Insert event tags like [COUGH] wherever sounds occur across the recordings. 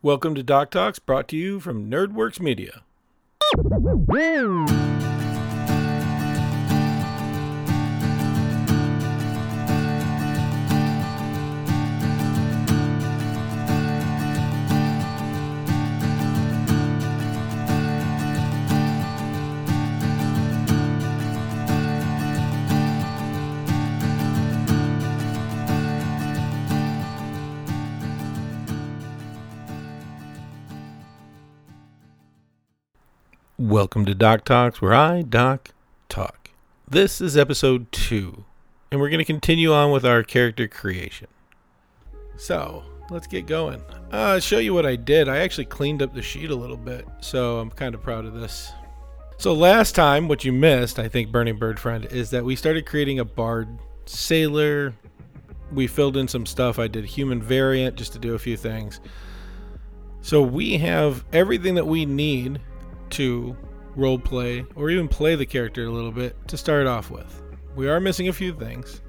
Welcome to Doc Talks, brought to you from NerdWorks Media. Welcome to Doc Talks, where I, Doc, talk. This is episode two, and we're going to continue on with our character creation. So, let's get going. Uh, show you what I did. I actually cleaned up the sheet a little bit, so I'm kind of proud of this. So, last time, what you missed, I think, Burning Bird Friend, is that we started creating a bard sailor. We filled in some stuff. I did human variant just to do a few things. So, we have everything that we need to role play or even play the character a little bit to start off with. We are missing a few things.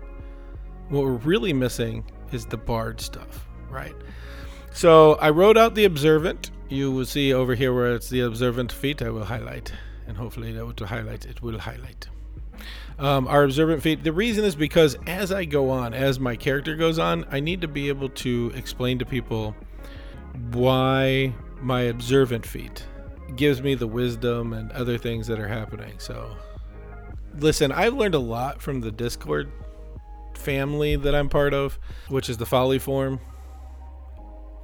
What we're really missing is the bard stuff, right? So I wrote out the observant. You will see over here where it's the observant feat. I will highlight, and hopefully that will highlight. It will highlight. Um, our observant feat. The reason is because as I go on, as my character goes on, I need to be able to explain to people why my observant feat gives me the wisdom and other things that are happening. So, listen, I've learned a lot from the Discord family that I'm part of, which is the Folly Forum.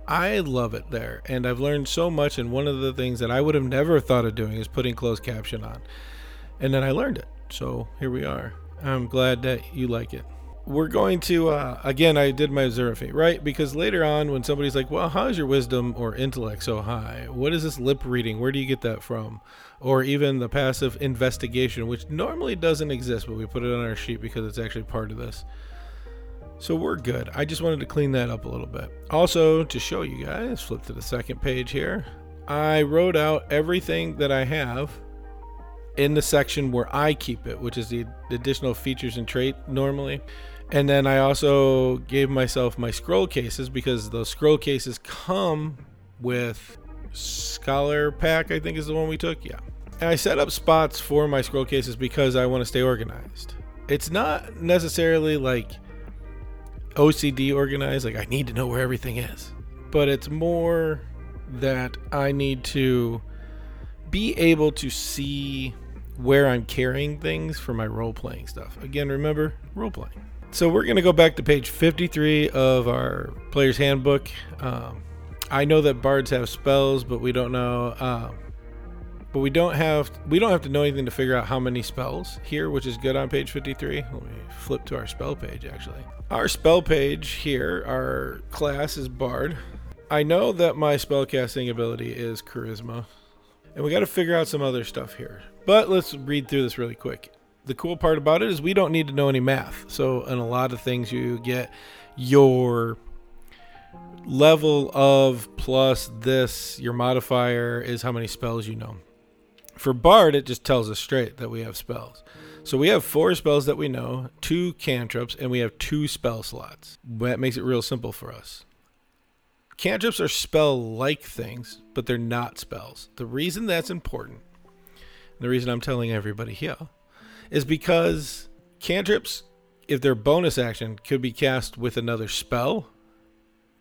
I love it there, and I've learned so much. And one of the things that I would have never thought of doing is putting closed caption on, and then I learned it. So here we are. I'm glad that you like it we're going to uh, again i did my feat right? Because later on when somebody's like well how is your wisdom or intellect so high? What is this lip reading? Where do you get that from? Or even the passive investigation which normally doesn't exist but we put it on our sheet because it's actually part of this. So we're good. I just wanted to clean that up a little bit. Also to show you guys flip to the second page here. I wrote out everything that i have in the section where I keep it, which is the additional features and trait normally. And then I also gave myself my scroll cases because those scroll cases come with Scholar Pack, I think is the one we took. Yeah. And I set up spots for my scroll cases because I want to stay organized. It's not necessarily like OCD organized, like I need to know where everything is, but it's more that I need to be able to see where I'm carrying things for my role playing stuff. Again, remember, role playing. So we're going to go back to page 53 of our player's handbook. Um, I know that bards have spells, but we don't know. Um, but we don't have we don't have to know anything to figure out how many spells here, which is good on page 53. Let me flip to our spell page actually. Our spell page here, our class is bard. I know that my spellcasting ability is charisma, and we got to figure out some other stuff here. But let's read through this really quick the cool part about it is we don't need to know any math. So, in a lot of things, you get your level of plus this, your modifier is how many spells you know. For Bard, it just tells us straight that we have spells. So we have four spells that we know, two cantrips, and we have two spell slots. That makes it real simple for us. Cantrips are spell like things, but they're not spells. The reason that's important, and the reason I'm telling everybody here, is because cantrips, if they're bonus action, could be cast with another spell,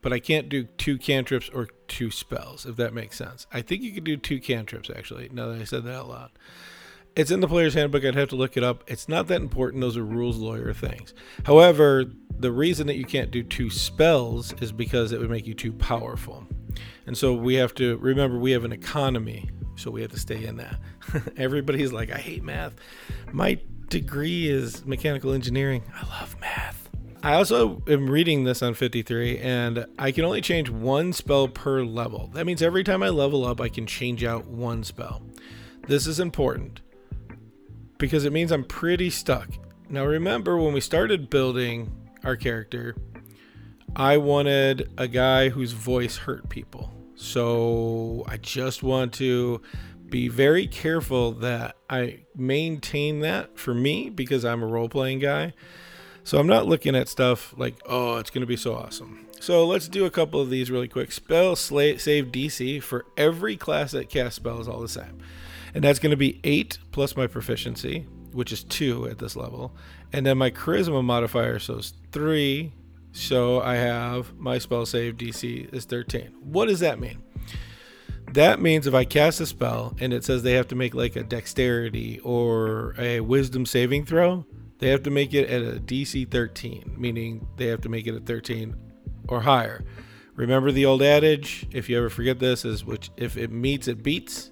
but I can't do two cantrips or two spells, if that makes sense. I think you could do two cantrips, actually, now that I said that out loud. It's in the player's handbook. I'd have to look it up. It's not that important. Those are rules lawyer things. However, the reason that you can't do two spells is because it would make you too powerful. And so we have to remember we have an economy so we have to stay in that. [LAUGHS] Everybody's like, I hate math. My degree is mechanical engineering. I love math. I also am reading this on 53, and I can only change one spell per level. That means every time I level up, I can change out one spell. This is important because it means I'm pretty stuck. Now, remember when we started building our character, I wanted a guy whose voice hurt people. So I just want to be very careful that I maintain that for me because I'm a role playing guy. So I'm not looking at stuff like, oh, it's going to be so awesome. So let's do a couple of these really quick. Spell save DC for every class that casts spells all the same. And that's going to be 8 plus my proficiency, which is 2 at this level. And then my charisma modifier, so it's 3. So I have my spell save DC is 13. What does that mean? That means if I cast a spell and it says they have to make like a dexterity or a wisdom saving throw, they have to make it at a DC 13, meaning they have to make it a 13 or higher. Remember the old adage, if you ever forget this, is which if it meets, it beats.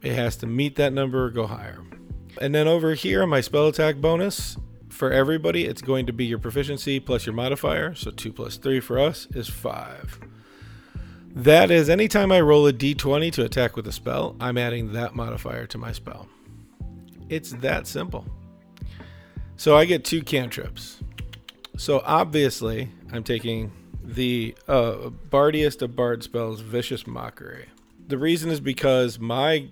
It has to meet that number or go higher. And then over here my spell attack bonus, for everybody, it's going to be your proficiency plus your modifier. So 2 plus 3 for us is 5. That is, anytime I roll a d20 to attack with a spell, I'm adding that modifier to my spell. It's that simple. So I get two cantrips. So obviously, I'm taking the uh, bardiest of bard spells, Vicious Mockery. The reason is because my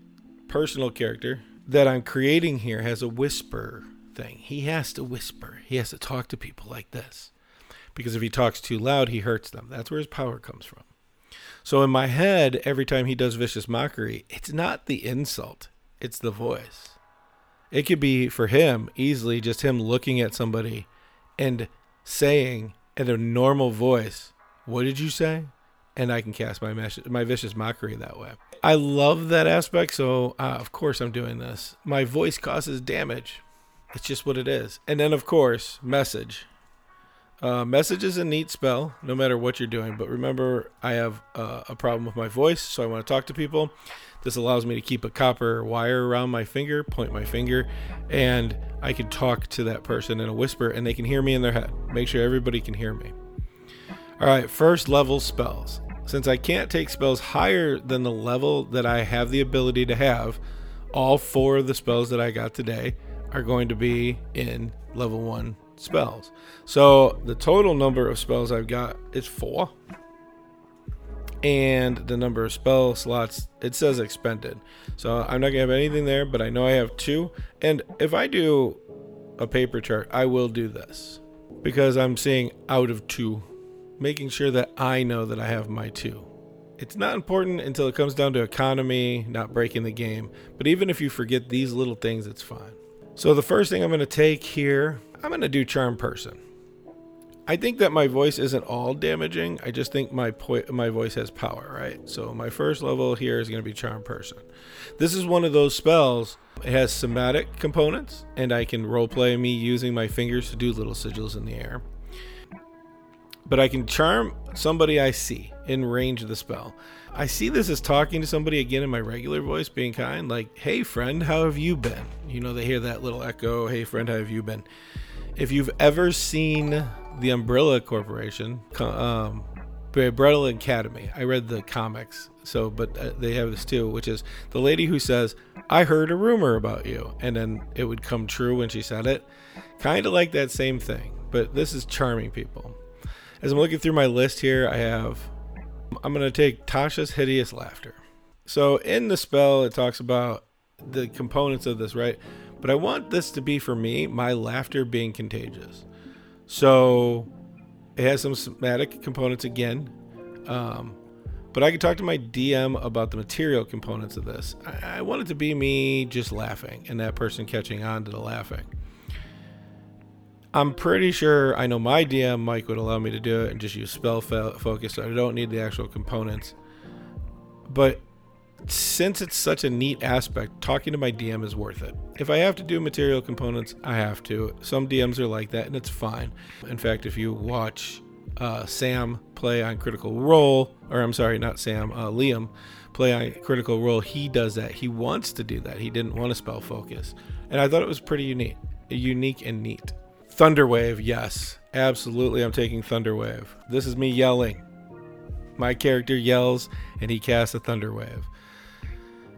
personal character that I'm creating here has a whisper thing. He has to whisper. He has to talk to people like this. Because if he talks too loud, he hurts them. That's where his power comes from. So in my head, every time he does vicious mockery, it's not the insult, it's the voice. It could be for him easily just him looking at somebody and saying in a normal voice, "What did you say?" And I can cast my mes- my vicious mockery that way. I love that aspect, so uh, of course I'm doing this. My voice causes damage. It's just what it is. And then of course, message. Uh, message is a neat spell, no matter what you're doing. But remember, I have uh, a problem with my voice, so I want to talk to people. This allows me to keep a copper wire around my finger, point my finger, and I can talk to that person in a whisper, and they can hear me in their head. Make sure everybody can hear me. All right, first level spells. Since I can't take spells higher than the level that I have the ability to have, all four of the spells that I got today are going to be in level one spells. So the total number of spells I've got is four. And the number of spell slots, it says expended. So I'm not going to have anything there, but I know I have two. And if I do a paper chart, I will do this because I'm seeing out of two, making sure that I know that I have my two. It's not important until it comes down to economy, not breaking the game. But even if you forget these little things, it's fine. So the first thing I'm going to take here I'm going to do Charm Person. I think that my voice isn't all damaging. I just think my po- my voice has power, right? So my first level here is going to be Charm Person. This is one of those spells. It has somatic components, and I can roleplay me using my fingers to do little sigils in the air. But I can charm somebody I see in range of the spell. I see this as talking to somebody again in my regular voice, being kind, like, "Hey friend, how have you been?" You know, they hear that little echo, "Hey friend, how have you been?" if you've ever seen the Umbrella Corporation, um, Umbrella Academy, I read the comics, so but uh, they have this too, which is the lady who says, "I heard a rumor about you," and then it would come true when she said it, kind of like that same thing. But this is charming people. As I'm looking through my list here, I have I'm gonna take Tasha's hideous laughter. So in the spell, it talks about the components of this, right? But I want this to be for me, my laughter being contagious. So it has some somatic components again. Um, but I can talk to my DM about the material components of this. I, I want it to be me just laughing and that person catching on to the laughing. I'm pretty sure I know my DM Mike would allow me to do it and just use spell focus. So I don't need the actual components. But since it's such a neat aspect, talking to my DM is worth it. If I have to do material components, I have to. Some DMs are like that, and it's fine. In fact, if you watch uh, Sam play on Critical Role, or I'm sorry, not Sam, uh, Liam play on Critical Role, he does that. He wants to do that. He didn't want to spell focus, and I thought it was pretty unique, unique and neat. Thunderwave, yes, absolutely. I'm taking Thunderwave. This is me yelling. My character yells, and he casts a Thunderwave.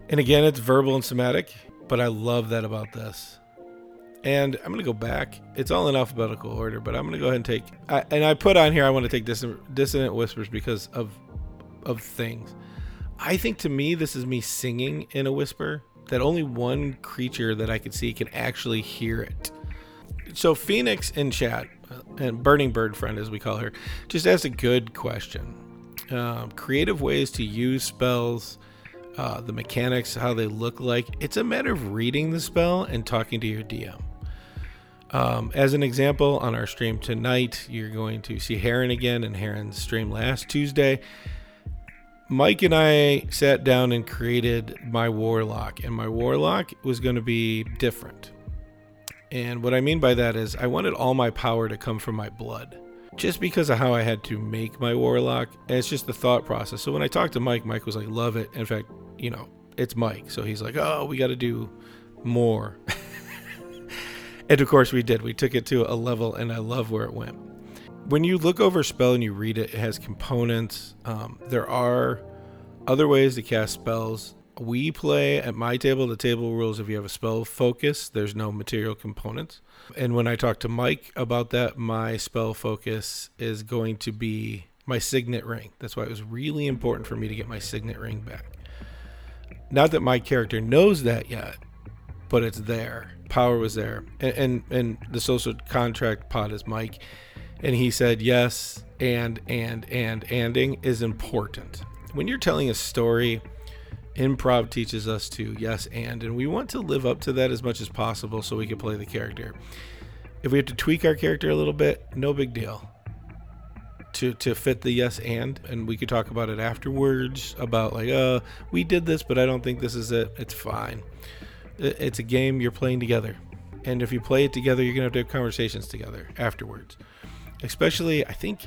And again, it's verbal and somatic, but I love that about this. And I'm going to go back. It's all in alphabetical order, but I'm going to go ahead and take. I, and I put on here I want to take dissonant, whispers because of of things. I think to me this is me singing in a whisper that only one creature that I can see can actually hear it. So Phoenix in chat, and Burning Bird friend, as we call her, just asked a good question. Um, creative ways to use spells, uh, the mechanics, how they look like. It's a matter of reading the spell and talking to your DM. Um, as an example, on our stream tonight, you're going to see Heron again in Heron's stream last Tuesday. Mike and I sat down and created my warlock, and my warlock was going to be different. And what I mean by that is, I wanted all my power to come from my blood. Just because of how I had to make my warlock, and it's just the thought process. So when I talked to Mike, Mike was like, Love it. In fact, you know, it's Mike. So he's like, Oh, we got to do more. [LAUGHS] and of course, we did. We took it to a level, and I love where it went when you look over spell and you read it, it has components. Um, there are other ways to cast spells. We play at my table, the table rules if you have a spell focus, there's no material components. And when I talk to Mike about that, my spell focus is going to be my signet ring. That's why it was really important for me to get my signet ring back. Not that my character knows that yet, but it's there. Power was there. And and, and the social contract pod is Mike and he said, yes, and, and, and, anding is important. When you're telling a story, improv teaches us to yes, and, and we want to live up to that as much as possible so we can play the character. If we have to tweak our character a little bit, no big deal. To, to fit the yes and and we could talk about it afterwards about like uh we did this but i don't think this is it. It's fine. It's a game. You're playing together. And if you play it together you're gonna have to have conversations together afterwards. Especially I think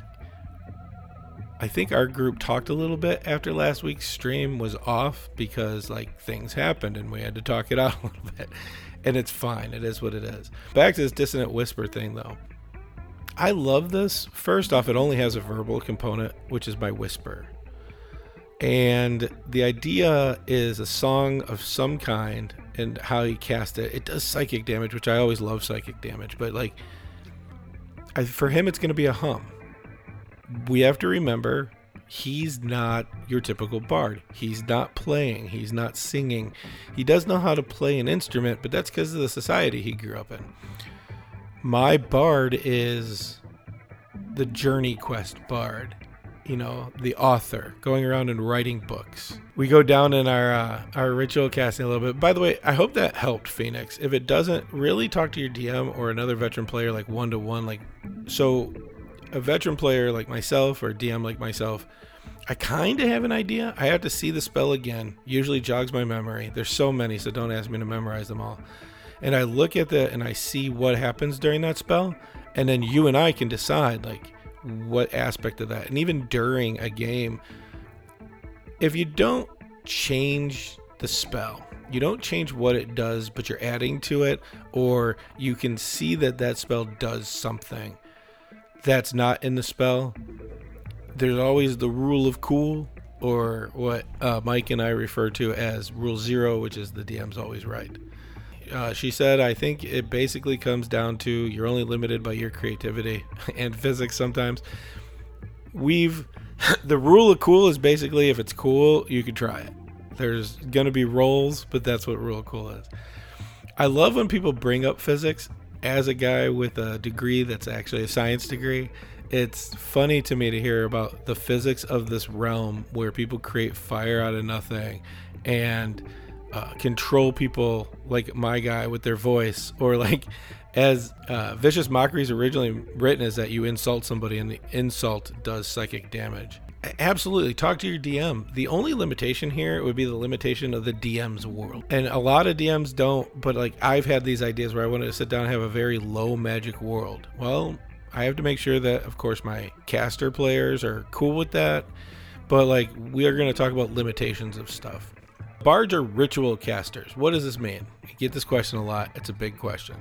I think our group talked a little bit after last week's stream was off because like things happened and we had to talk it [LAUGHS] out a little bit. And it's fine. It is what it is. Back to this dissonant whisper thing though. I love this. First off, it only has a verbal component, which is by whisper. And the idea is a song of some kind and how you cast it. It does psychic damage, which I always love psychic damage, but like I, for him, it's going to be a hum. We have to remember he's not your typical bard. He's not playing, he's not singing. He does know how to play an instrument, but that's because of the society he grew up in. My bard is the journey quest bard you know, the author going around and writing books. We go down in our uh, our ritual casting a little bit. By the way, I hope that helped Phoenix. If it doesn't, really talk to your DM or another veteran player like one to one. Like, so a veteran player like myself or a DM like myself, I kind of have an idea. I have to see the spell again. Usually jogs my memory. There's so many, so don't ask me to memorize them all. And I look at that and I see what happens during that spell, and then you and I can decide like what aspect of that. And even during a game, if you don't change the spell, you don't change what it does, but you're adding to it, or you can see that that spell does something that's not in the spell. There's always the rule of cool, or what uh, Mike and I refer to as rule zero, which is the DM's always right. Uh, she said, I think it basically comes down to you're only limited by your creativity [LAUGHS] and physics sometimes. We've, [LAUGHS] the rule of cool is basically if it's cool, you can try it. There's going to be rolls, but that's what rule of cool is. I love when people bring up physics as a guy with a degree that's actually a science degree. It's funny to me to hear about the physics of this realm where people create fire out of nothing and uh, control people like my guy with their voice, [LAUGHS] or like as uh, vicious mockeries originally written is that you insult somebody and the insult does psychic damage. Absolutely, talk to your DM. The only limitation here would be the limitation of the DM's world, and a lot of DMs don't. But like I've had these ideas where I wanted to sit down and have a very low magic world. Well, I have to make sure that, of course, my caster players are cool with that. But like we are going to talk about limitations of stuff. Bards are ritual casters. What does this mean? You get this question a lot. It's a big question.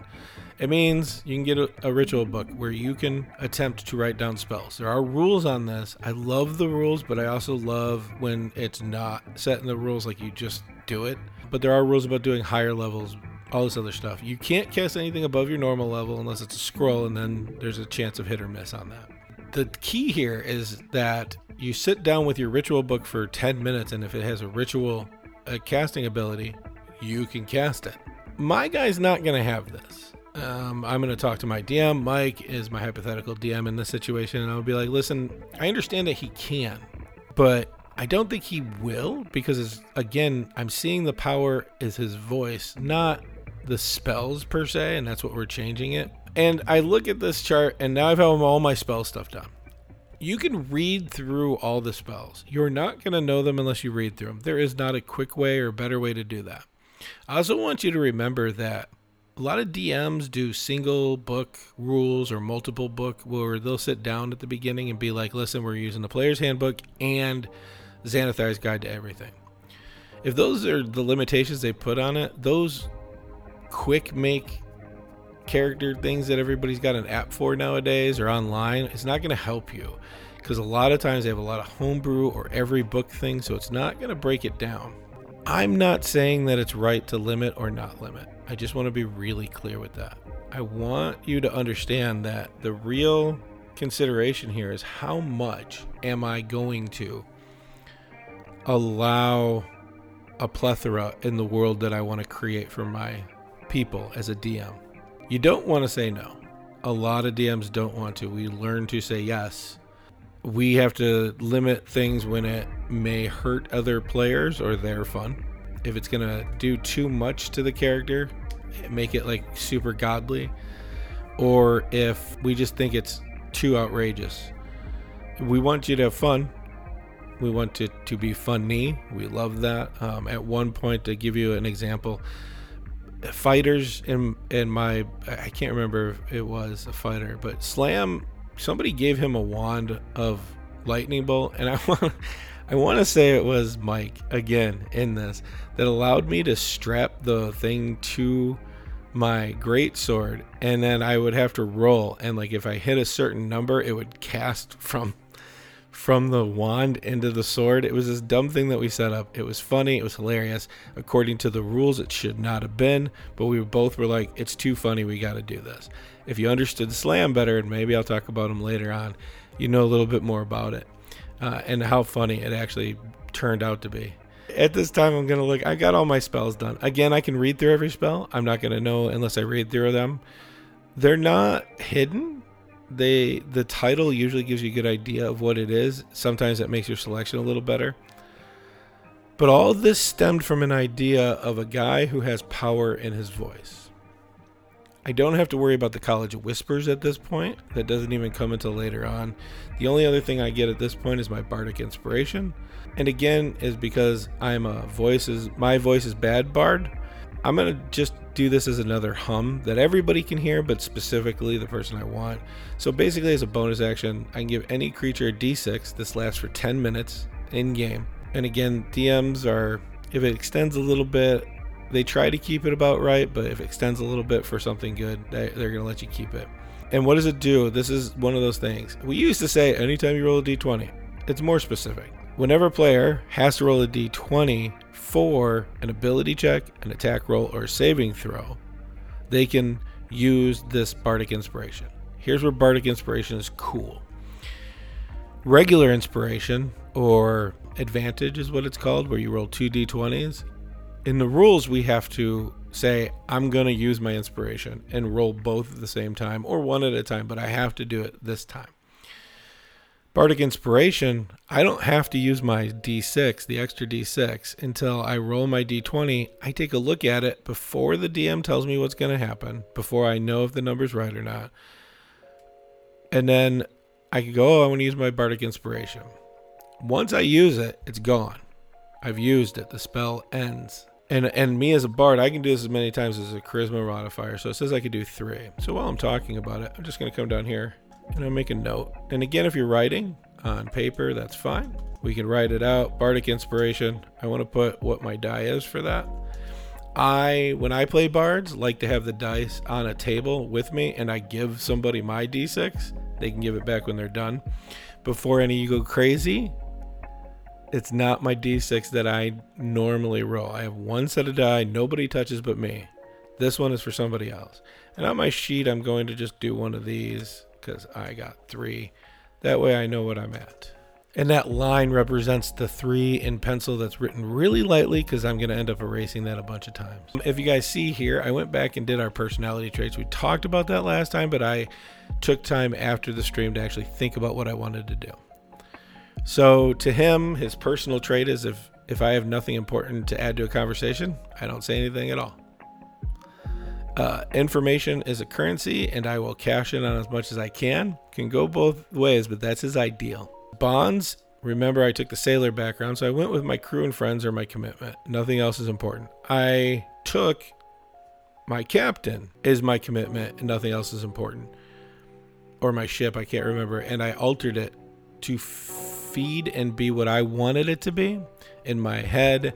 It means you can get a, a, ritual book where you can attempt to write down spells. There are rules on this. I love the rules, but I also love when it's not set in the rules like you just do it. But there are rules about doing higher levels, all this other stuff. You can't cast anything above your normal level unless it's a scroll, and then there's a chance of hit or miss on that. The key here is that you sit down with your ritual book for 10 minutes, and if it has a ritual a casting ability, you can cast it. My guy's not going to have this. um, I'm going to talk to my DM. Mike is my hypothetical DM in this situation, and I'll be like, listen, I understand that he can, but I don't think he will because, again, I'm seeing the power is his voice, not the spells per se, and that's what we're changing it. And I look at this chart, and now I've had all my spell stuff done. You can read through all the spells. You're not going to know them unless you read through them. There is not a quick way or better way to do that. I also want you to remember that a lot of DMs do single book rules or multiple book where they'll sit down at the beginning and be like, listen, we're using the player's handbook and Xanathar's guide to everything. If those are the limitations they put on it, those quick make character things that everybody's got an app for nowadays or online, it's not going to help you because a lot of times they have a lot of homebrew or every book thing, so it's not going to break it down. I'm not saying that it's right to limit or not limit. I just want to be really clear with that. I want you to understand that the real consideration here is how much am I going to allow a plethora in the world that I want to create for my people as a DM. You don't want to say no. A lot of DMs don't want to. We learn to say yes. We have to limit things when it may hurt other players or their fun. If it's going to do too much to the character, make it like super godly, or if we just think it's too outrageous. We want you to have fun. We want it to be funny. We love that. Um, at one point, to give you an example, fighters in in my I can't remember if it was a fighter, but Slam somebody gave him a wand of lightning bolt, and I [LAUGHS] want I want to say it was Mike again in this that allowed me to strap the thing to my great sword and then I would have to roll and like if I hit a certain number it would cast from from the wand into the sword. It was this dumb thing that we set up. It was funny. It was hilarious. According to the rules, it should not have been, but we both were like, it's too funny. We got to do this. If you understood the Slam better, and maybe I'll talk about him later on, you know a little bit more about it uh, and how funny it actually turned out to be. At this time, I'm going to look. I got all my spells done. Again, I can read through every spell. I'm not going to know unless I read through them. They're not hidden they the title usually gives you a good idea of what it is. Sometimes that makes your selection a little better. But all this stemmed from an idea of a guy who has power in his voice. I don't have to worry about the College of Whispers at this point. That doesn't even come until later on. The only other thing I get at this point is my bardic inspiration. And again, is because I'm a voices my voice is bad bard. I'm gonna just do this as another hum that everybody can hear, but specifically the person I want. So basically, as a bonus action, I can give any creature a d6. This lasts for 10 minutes in game. And again, DMs are, if it extends a little bit, they try to keep it about right, but if it extends a little bit for something good, they, they're going to let you keep it. And what does it do? This is one of those things. We used to say anytime you roll a d20, it's more specific. Whenever a player has to roll a d20 for an ability check, an attack roll, or a saving throw, they can use this Bardic Inspiration. Here's where Bardic Inspiration is cool. Regular Inspiration, or Advantage is what it's called, where you roll two d20s. In the rules, we have to say, I'm going to use my inspiration and roll both at the same time or one at a time, but I have to do it this time. Bardic Inspiration, I don't have to use my D6, the extra D6, until I roll my D20. I take a look at it before the DM tells me what's going to happen, before I know if the number's right or not. And then I can go, oh, I want to use my Bardic Inspiration. Once I use it, it's gone. I've used it. The spell ends. And and me as a bard, I can do this as many times as a charisma modifier. So it says I could do three. So while I'm talking about it, I'm just going to come down here and I'll make a note. And again, if you're writing on paper, that's fine. We can write it out. Bardic inspiration. I want to put what my die is for that. I, when I play bards, like to have the dice on a table with me, and I give somebody my d6. They can give it back when they're done. Before any you go crazy, it's not my d6 that I normally roll. I have one set of die nobody touches but me. This one is for somebody else. And on my sheet, I'm going to just do one of these because I got three. That way I know what I'm at. And that line represents the three in pencil that's written really lightly because I'm going to end up erasing that a bunch of times. If you guys see here, I went back and did our personality traits. We talked about that last time, but I took time after the stream to actually think about what I wanted to do. So to him, his personal trait is if if I have nothing important to add to a conversation, I don't say anything at all. Uh, information is a currency, and I will cash in on as much as I can. Can go both ways, but that's his ideal. Bonds. Remember, I took the sailor background, so I went with my crew and friends or my commitment. Nothing else is important. I took my captain is my commitment, and nothing else is important. Or my ship, I can't remember, and I altered it to feed and be what I wanted it to be in my head.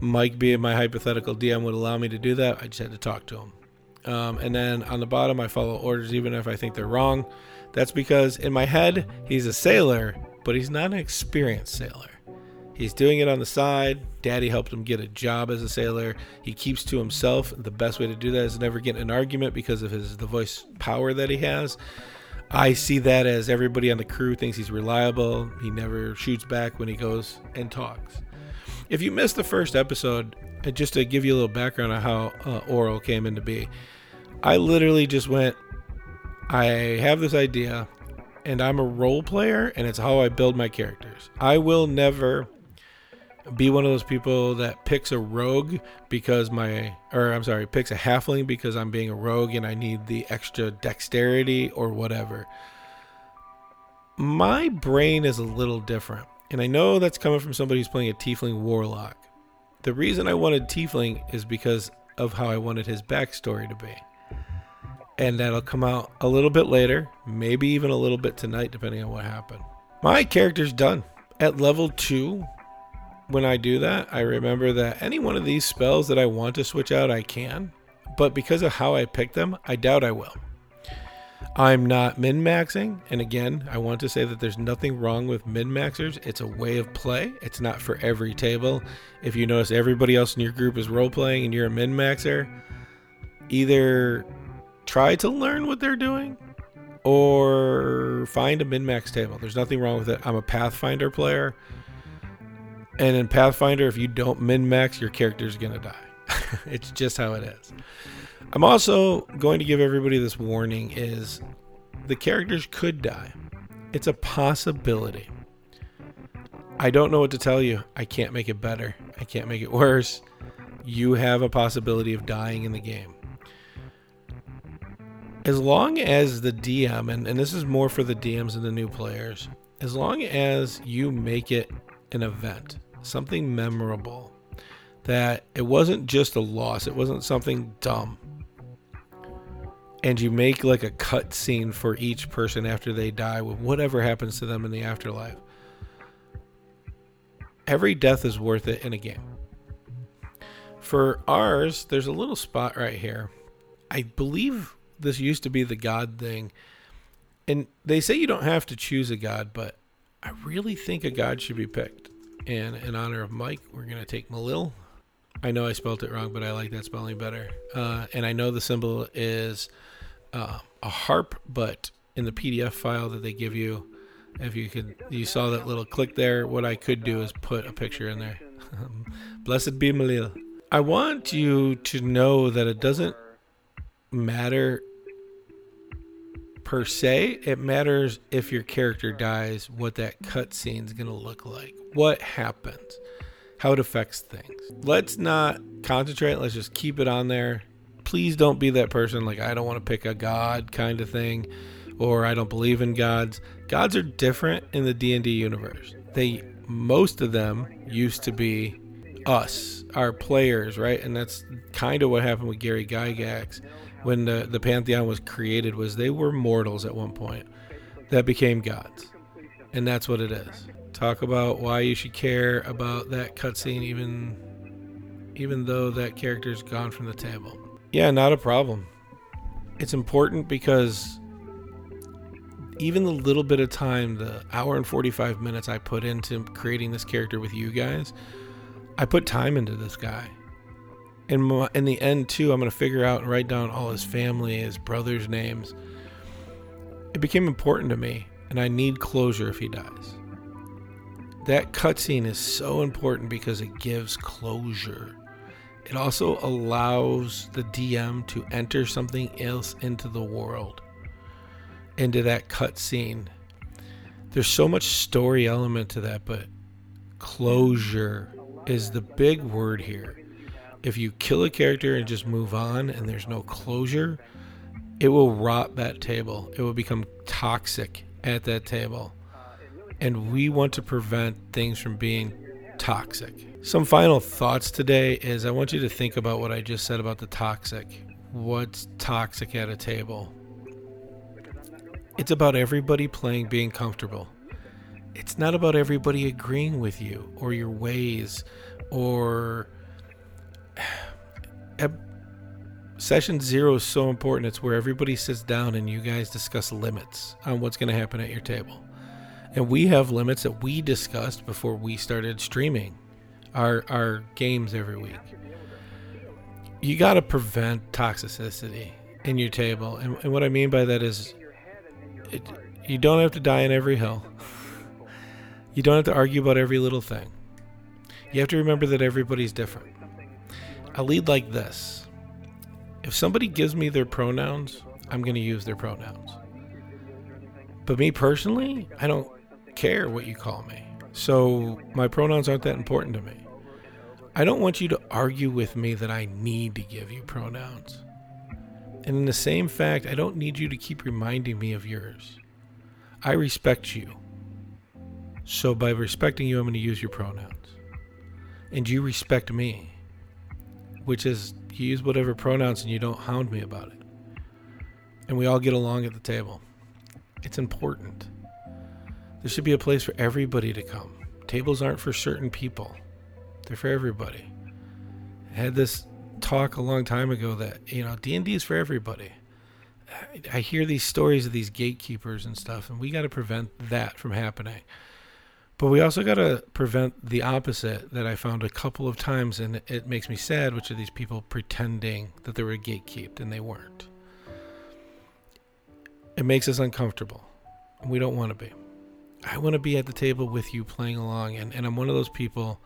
Mike, being my hypothetical DM, would allow me to do that. I just had to talk to him. Um, and then on the bottom, I follow orders even if I think they're wrong. That's because in my head, he's a sailor, but he's not an experienced sailor. He's doing it on the side. Daddy helped him get a job as a sailor. He keeps to himself. The best way to do that is never get in an argument because of his the voice power that he has. I see that as everybody on the crew thinks he's reliable. He never shoots back when he goes and talks. If you missed the first episode, uh, just to give you a little background on how uh, Oral came into be, I literally just went, I have this idea, and I'm a role player, and it's how I build my characters. I will never be one of those people that picks a rogue because my or I'm sorry, picks a halfling because I'm being a rogue and I need the extra dexterity or whatever. My brain is a little different. And I know that's coming from somebody who's playing a tiefling warlock. The reason I wanted tiefling is because of how I wanted his backstory to be. And that'll come out a little bit later, maybe even a little bit tonight, depending on what happened. My character's done. At level 2, when I do that, I remember that any one of these spells that I want to switch out, I can. But because of how I picked them, I doubt I will. I'm not min maxing. And again, I want to say that there's nothing wrong with min maxers. It's a way of play, it's not for every table. If you notice everybody else in your group is role playing and you're a min maxer, either try to learn what they're doing or find a min max table. There's nothing wrong with it. I'm a Pathfinder player. And in Pathfinder, if you don't min max, your character's going to die. [LAUGHS] it's just how it is. I'm also going to give everybody this warning is the characters could die. It's a possibility. I don't know what to tell you. I can't make it better. I can't make it worse. You have a possibility of dying in the game. As long as the DM, and, and this is more for the DMs and the new players, as long as you make it an event, something memorable, that it wasn't just a loss, it wasn't something dumb. And you make like a cut scene for each person after they die with whatever happens to them in the afterlife. Every death is worth it in a game. For ours, there's a little spot right here. I believe this used to be the God thing. And they say you don't have to choose a God, but I really think a God should be picked. And in honor of Mike, we're going to take Malil. I know I spelled it wrong, but I like that spelling better. Uh, and I know the symbol is uh, a harp, but in the PDF file that they give you, if you could, you saw that little click there. What I could do is put a picture in there. [LAUGHS] Blessed be Malil. I want you to know that it doesn't matter per se. It matters if your character dies, what that cutscene is going to look like, what happens, how it affects things. Let's not concentrate. Let's just keep it on there. Please don't be that person like I don't want to pick a god kind of thing, or I don't believe in gods. Gods are different in the D and D universe. They most of them used to be us, our players, right? And that's kind of what happened with Gary Gygax when the, the pantheon was created was they were mortals at one point that became gods and that's what it is. Talk about why you should care about that cutscene even even though that character's gone from the table. Yeah not a problem. It's important because even the little bit of time the hour and 45 minutes i put into creating this character with you guys i put time into this guy. And in, in the end too i'm going to figure out and write down all his family his brothers names. It became important to me and i need closure if he dies that cutscene is so important because it gives closure. It also allows the DM to enter something else into the world, into that cutscene. There's so much story element to that, but closure is the big word here. If you kill a character and just move on and there's no closure, it will rot that table. It will become toxic at that table. And we want to prevent things from being toxic. Some final thoughts today is I want you to think about what I just said about the toxic. What's toxic at a table? It's about everybody playing being comfortable. It's not about everybody agreeing with you or your ways or [SIGHS] session zero is so important. It's where everybody sits down and you guys discuss limits on what's going to happen at your table. And we have limits that we discussed before we started streaming our our games every week. You got to prevent toxicity in your table, and, and, what I mean by that is, it, you don't have to die in every hill. You don't have to argue about every little thing. You have to remember that everybody's different. I lead like this if somebody gives me their pronouns, I'm going to use their pronouns. But me personally, I don't care what you call me. So my pronouns aren't that important to me. I don't want you to argue with me that I need to give you pronouns. And in the same fact, I don't need you to keep reminding me of yours. I respect you. So by respecting you, I'm going to use your pronouns. And you respect me, which is you use whatever pronouns and you don't hound me about it. And we all get along at the table. It's important. There should be a place for everybody to come. Tables aren't for certain people. They're for everybody. I had this talk a long time ago that, you know, D&D is for everybody. I hear these stories of these gatekeepers and stuff and we got to prevent that from happening. But we also got to prevent the opposite that I found a couple of times, and it makes me sad, which are these people pretending that they were gatekept and they weren't. It makes us uncomfortable. and We don't want to be. I want to be at the table with you playing along, and, and I'm one of those people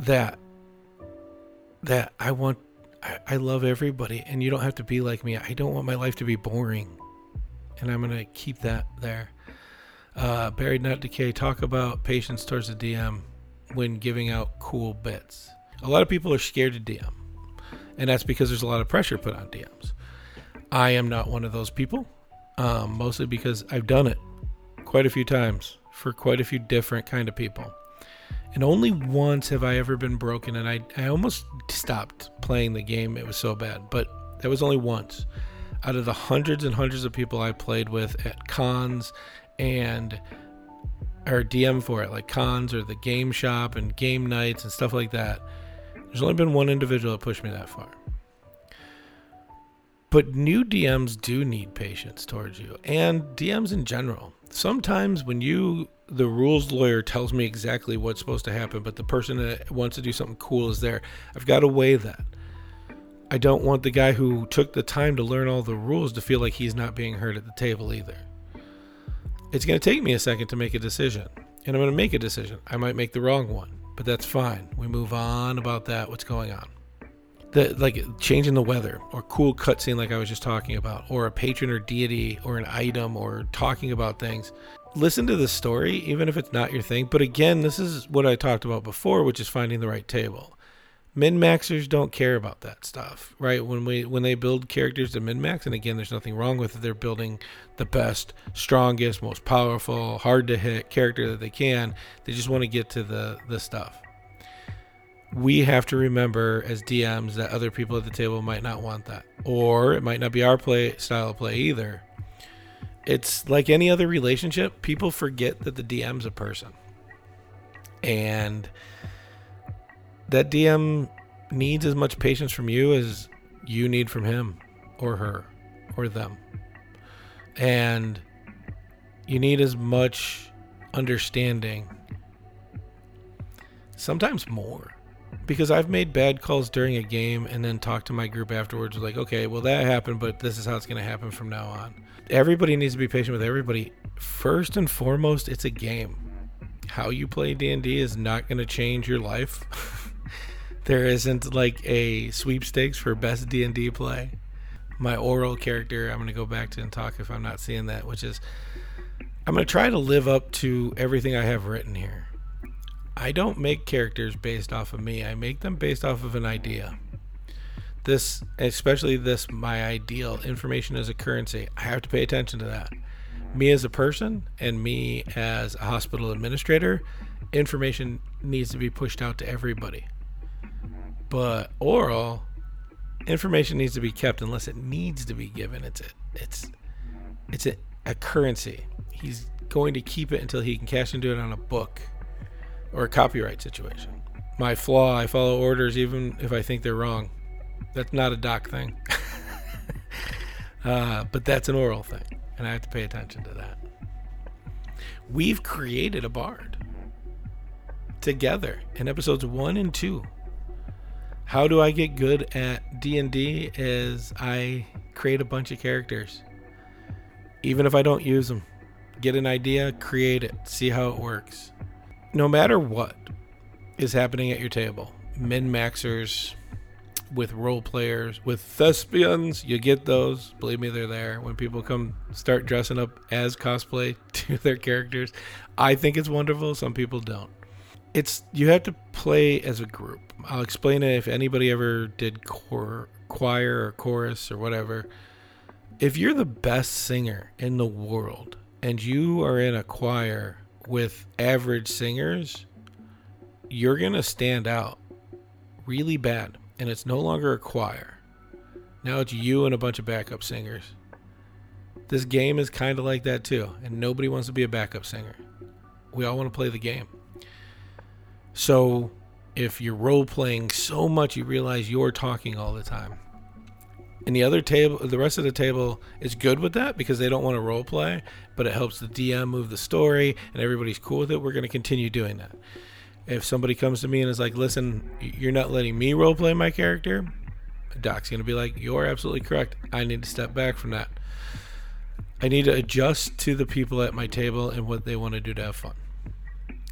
that that I want I, I love everybody and you don't have to be like me. I don't want my life to be boring. And I'm gonna keep that there. Uh, Buried Not Decay, talk about patience towards the DM when giving out cool bits. A lot of people are scared to DM, and that's because there's a lot of pressure put on DMs. I am not one of those people, um, mostly because I've done it quite a few times for quite a few different kind of people. And only once have I ever been broken, and I, I almost stopped playing the game. It was so bad, but that was only once. Out of the hundreds and hundreds of people I played with at cons and or DM for it, like cons or the game shop and game nights and stuff like that. There's only been one individual that pushed me that far. But new DMs do need patience towards you, and DMs in general. Sometimes when you, the rules lawyer, tells me exactly what's supposed to happen, but the person that wants to do something cool is there, I've got to weigh that. I don't want the guy who took the time to learn all the rules to feel like he's not being heard at the table either it's going to take me a second to make a decision. And I'm going to make a decision. I might make the wrong one, but that's fine. We move on about that. What's going on? The, like changing the weather or cool cutscene like I was just talking about, or a patron or deity or an item or talking about things. Listen to the story, even if it's not your thing. But again, this is what I talked about before, which is finding the right table min maxers don't care about that stuff, right? When we when they build characters to min max, and again, there's nothing wrong with it. They're building the best, strongest, most powerful, hard to hit character that they can. They just want to get to the the stuff. We have to remember as DMs that other people at the table might not want that, or it might not be our play style of play either. It's like any other relationship. People forget that the DM's a person, and that DM needs as much patience from you as you need from him or her or them. And you need as much understanding, sometimes more. Because I've made bad calls during a game and then talked to my group afterwards, like, okay, well, that happened, but this is how it's going to happen from now on. Everybody needs to be patient with everybody. First and foremost, it's a game. how you play D&D is not going to change your life. [LAUGHS] there isn't like a sweepstakes for best D&D play. My oral character, I'm going to go back to and talk if I'm not seeing that, which is I'm going to try to live up to everything I have written here. I don't make characters based off of me. I make them based off of an idea. This, especially this, my ideal information as a currency. I have to pay attention to that me as a person and me as a hospital administrator, information needs to be pushed out to everybody. But oral information needs to be kept unless it needs to be given. It's a, it's it's a, a currency. He's going to keep it until he can cash into it on a book or a copyright situation. My flaw, I follow orders even if I think they're wrong. That's not a doc thing. [LAUGHS] uh, but that's an oral thing and I have to pay attention to that. We've created a bard together in episodes 1 and 2. How do I get good at D&D is I create a bunch of characters. Even if I don't use them, get an idea, create it, see how it works. No matter what is happening at your table, min maxers, with role players, with thespians. You get those. Believe me, they're there. When people come start dressing up as cosplay [LAUGHS] to their characters, I think it's wonderful. Some people don't. It's you have to play as a group. I'll explain it if anybody ever did choir or chorus or whatever. If you're the best singer in the world and you are in a choir with average singers, you're going to stand out really bad and it's no longer a choir. Now it's you and a bunch of backup singers. This game is kind of like that too, and nobody wants to be a backup singer. We all want to play the game. So, if you're role playing so much you realize you're talking all the time. And the other table, the rest of the table is good with that because they don't want to role play, but it helps the DM move the story and everybody's cool with it. We're going to continue doing that if somebody comes to me and is like, "Listen, you're not letting me role play my character," Doc's gonna be like, "You're absolutely correct. I need to step back from that. I need to adjust to the people at my table and what they want to do to have fun.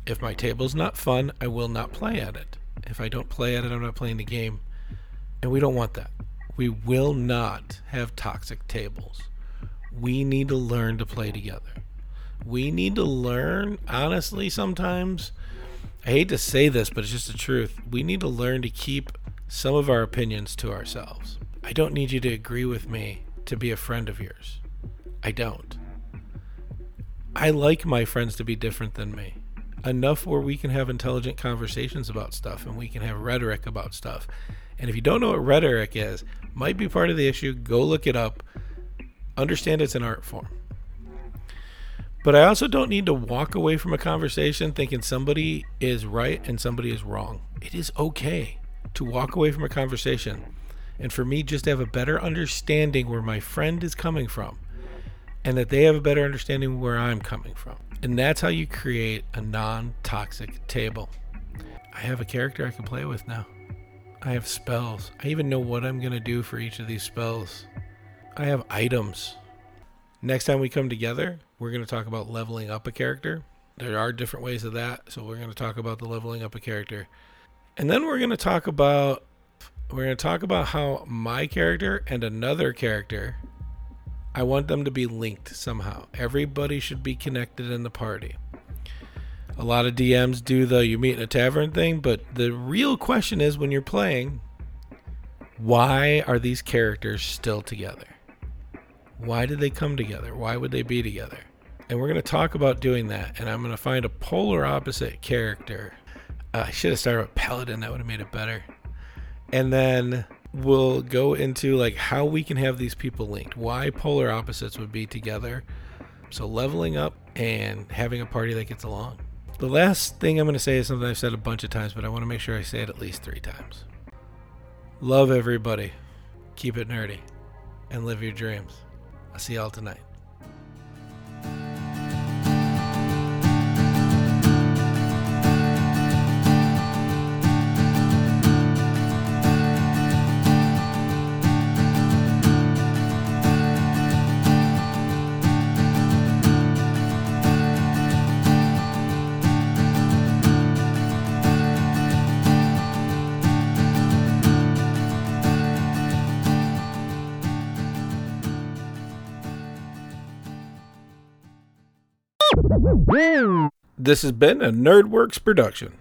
If my table's not fun, I will not play at it. If I don't play at it, I'm not playing the game, and we don't want that. We will not have toxic tables. We need to learn to play together. We need to learn, honestly, sometimes I hate to say this, but it's just the truth. We need to learn to keep some of our opinions to ourselves. I don't need you to agree with me to be a friend of yours. I don't. I like my friends to be different than me. Enough where we can have intelligent conversations about stuff and we can have rhetoric about stuff. And if you don't know what rhetoric is, might be part of the issue, go look it up. Understand it's an art form. But I also don't need to walk away from a conversation thinking somebody is right and somebody is wrong. It is okay to walk away from a conversation and for me just to have a better understanding where my friend is coming from and that they have a better understanding where I'm coming from. And that's how you create a non toxic table. I have a character I can play with now. I have spells. I even know what I'm going to do for each of these spells. I have items. Next time we come together, we're going to talk about leveling up a character. There are different ways of that, so we're going to talk about the leveling up a character. And then we're going to talk about we're going to talk about how my character and another character I want them to be linked somehow. Everybody should be connected in the party. A lot of DMs do the you meet in a tavern thing, but the real question is when you're playing, why are these characters still together? Why did they come together? Why would they be together? And we're going to talk about doing that. And I'm going to find a polar opposite character. Uh, I should have started with Paladin. That would have made it better. And then we'll go into like how we can have these people linked. Why polar opposites would be together. So leveling up and having a party that gets along. The last thing I'm going to say is something I've said a bunch of times, but I want to make sure I say it at least three times. Love everybody. Keep it nerdy. And live your dreams. I'll see y'all tonight. This has been a NerdWorks production.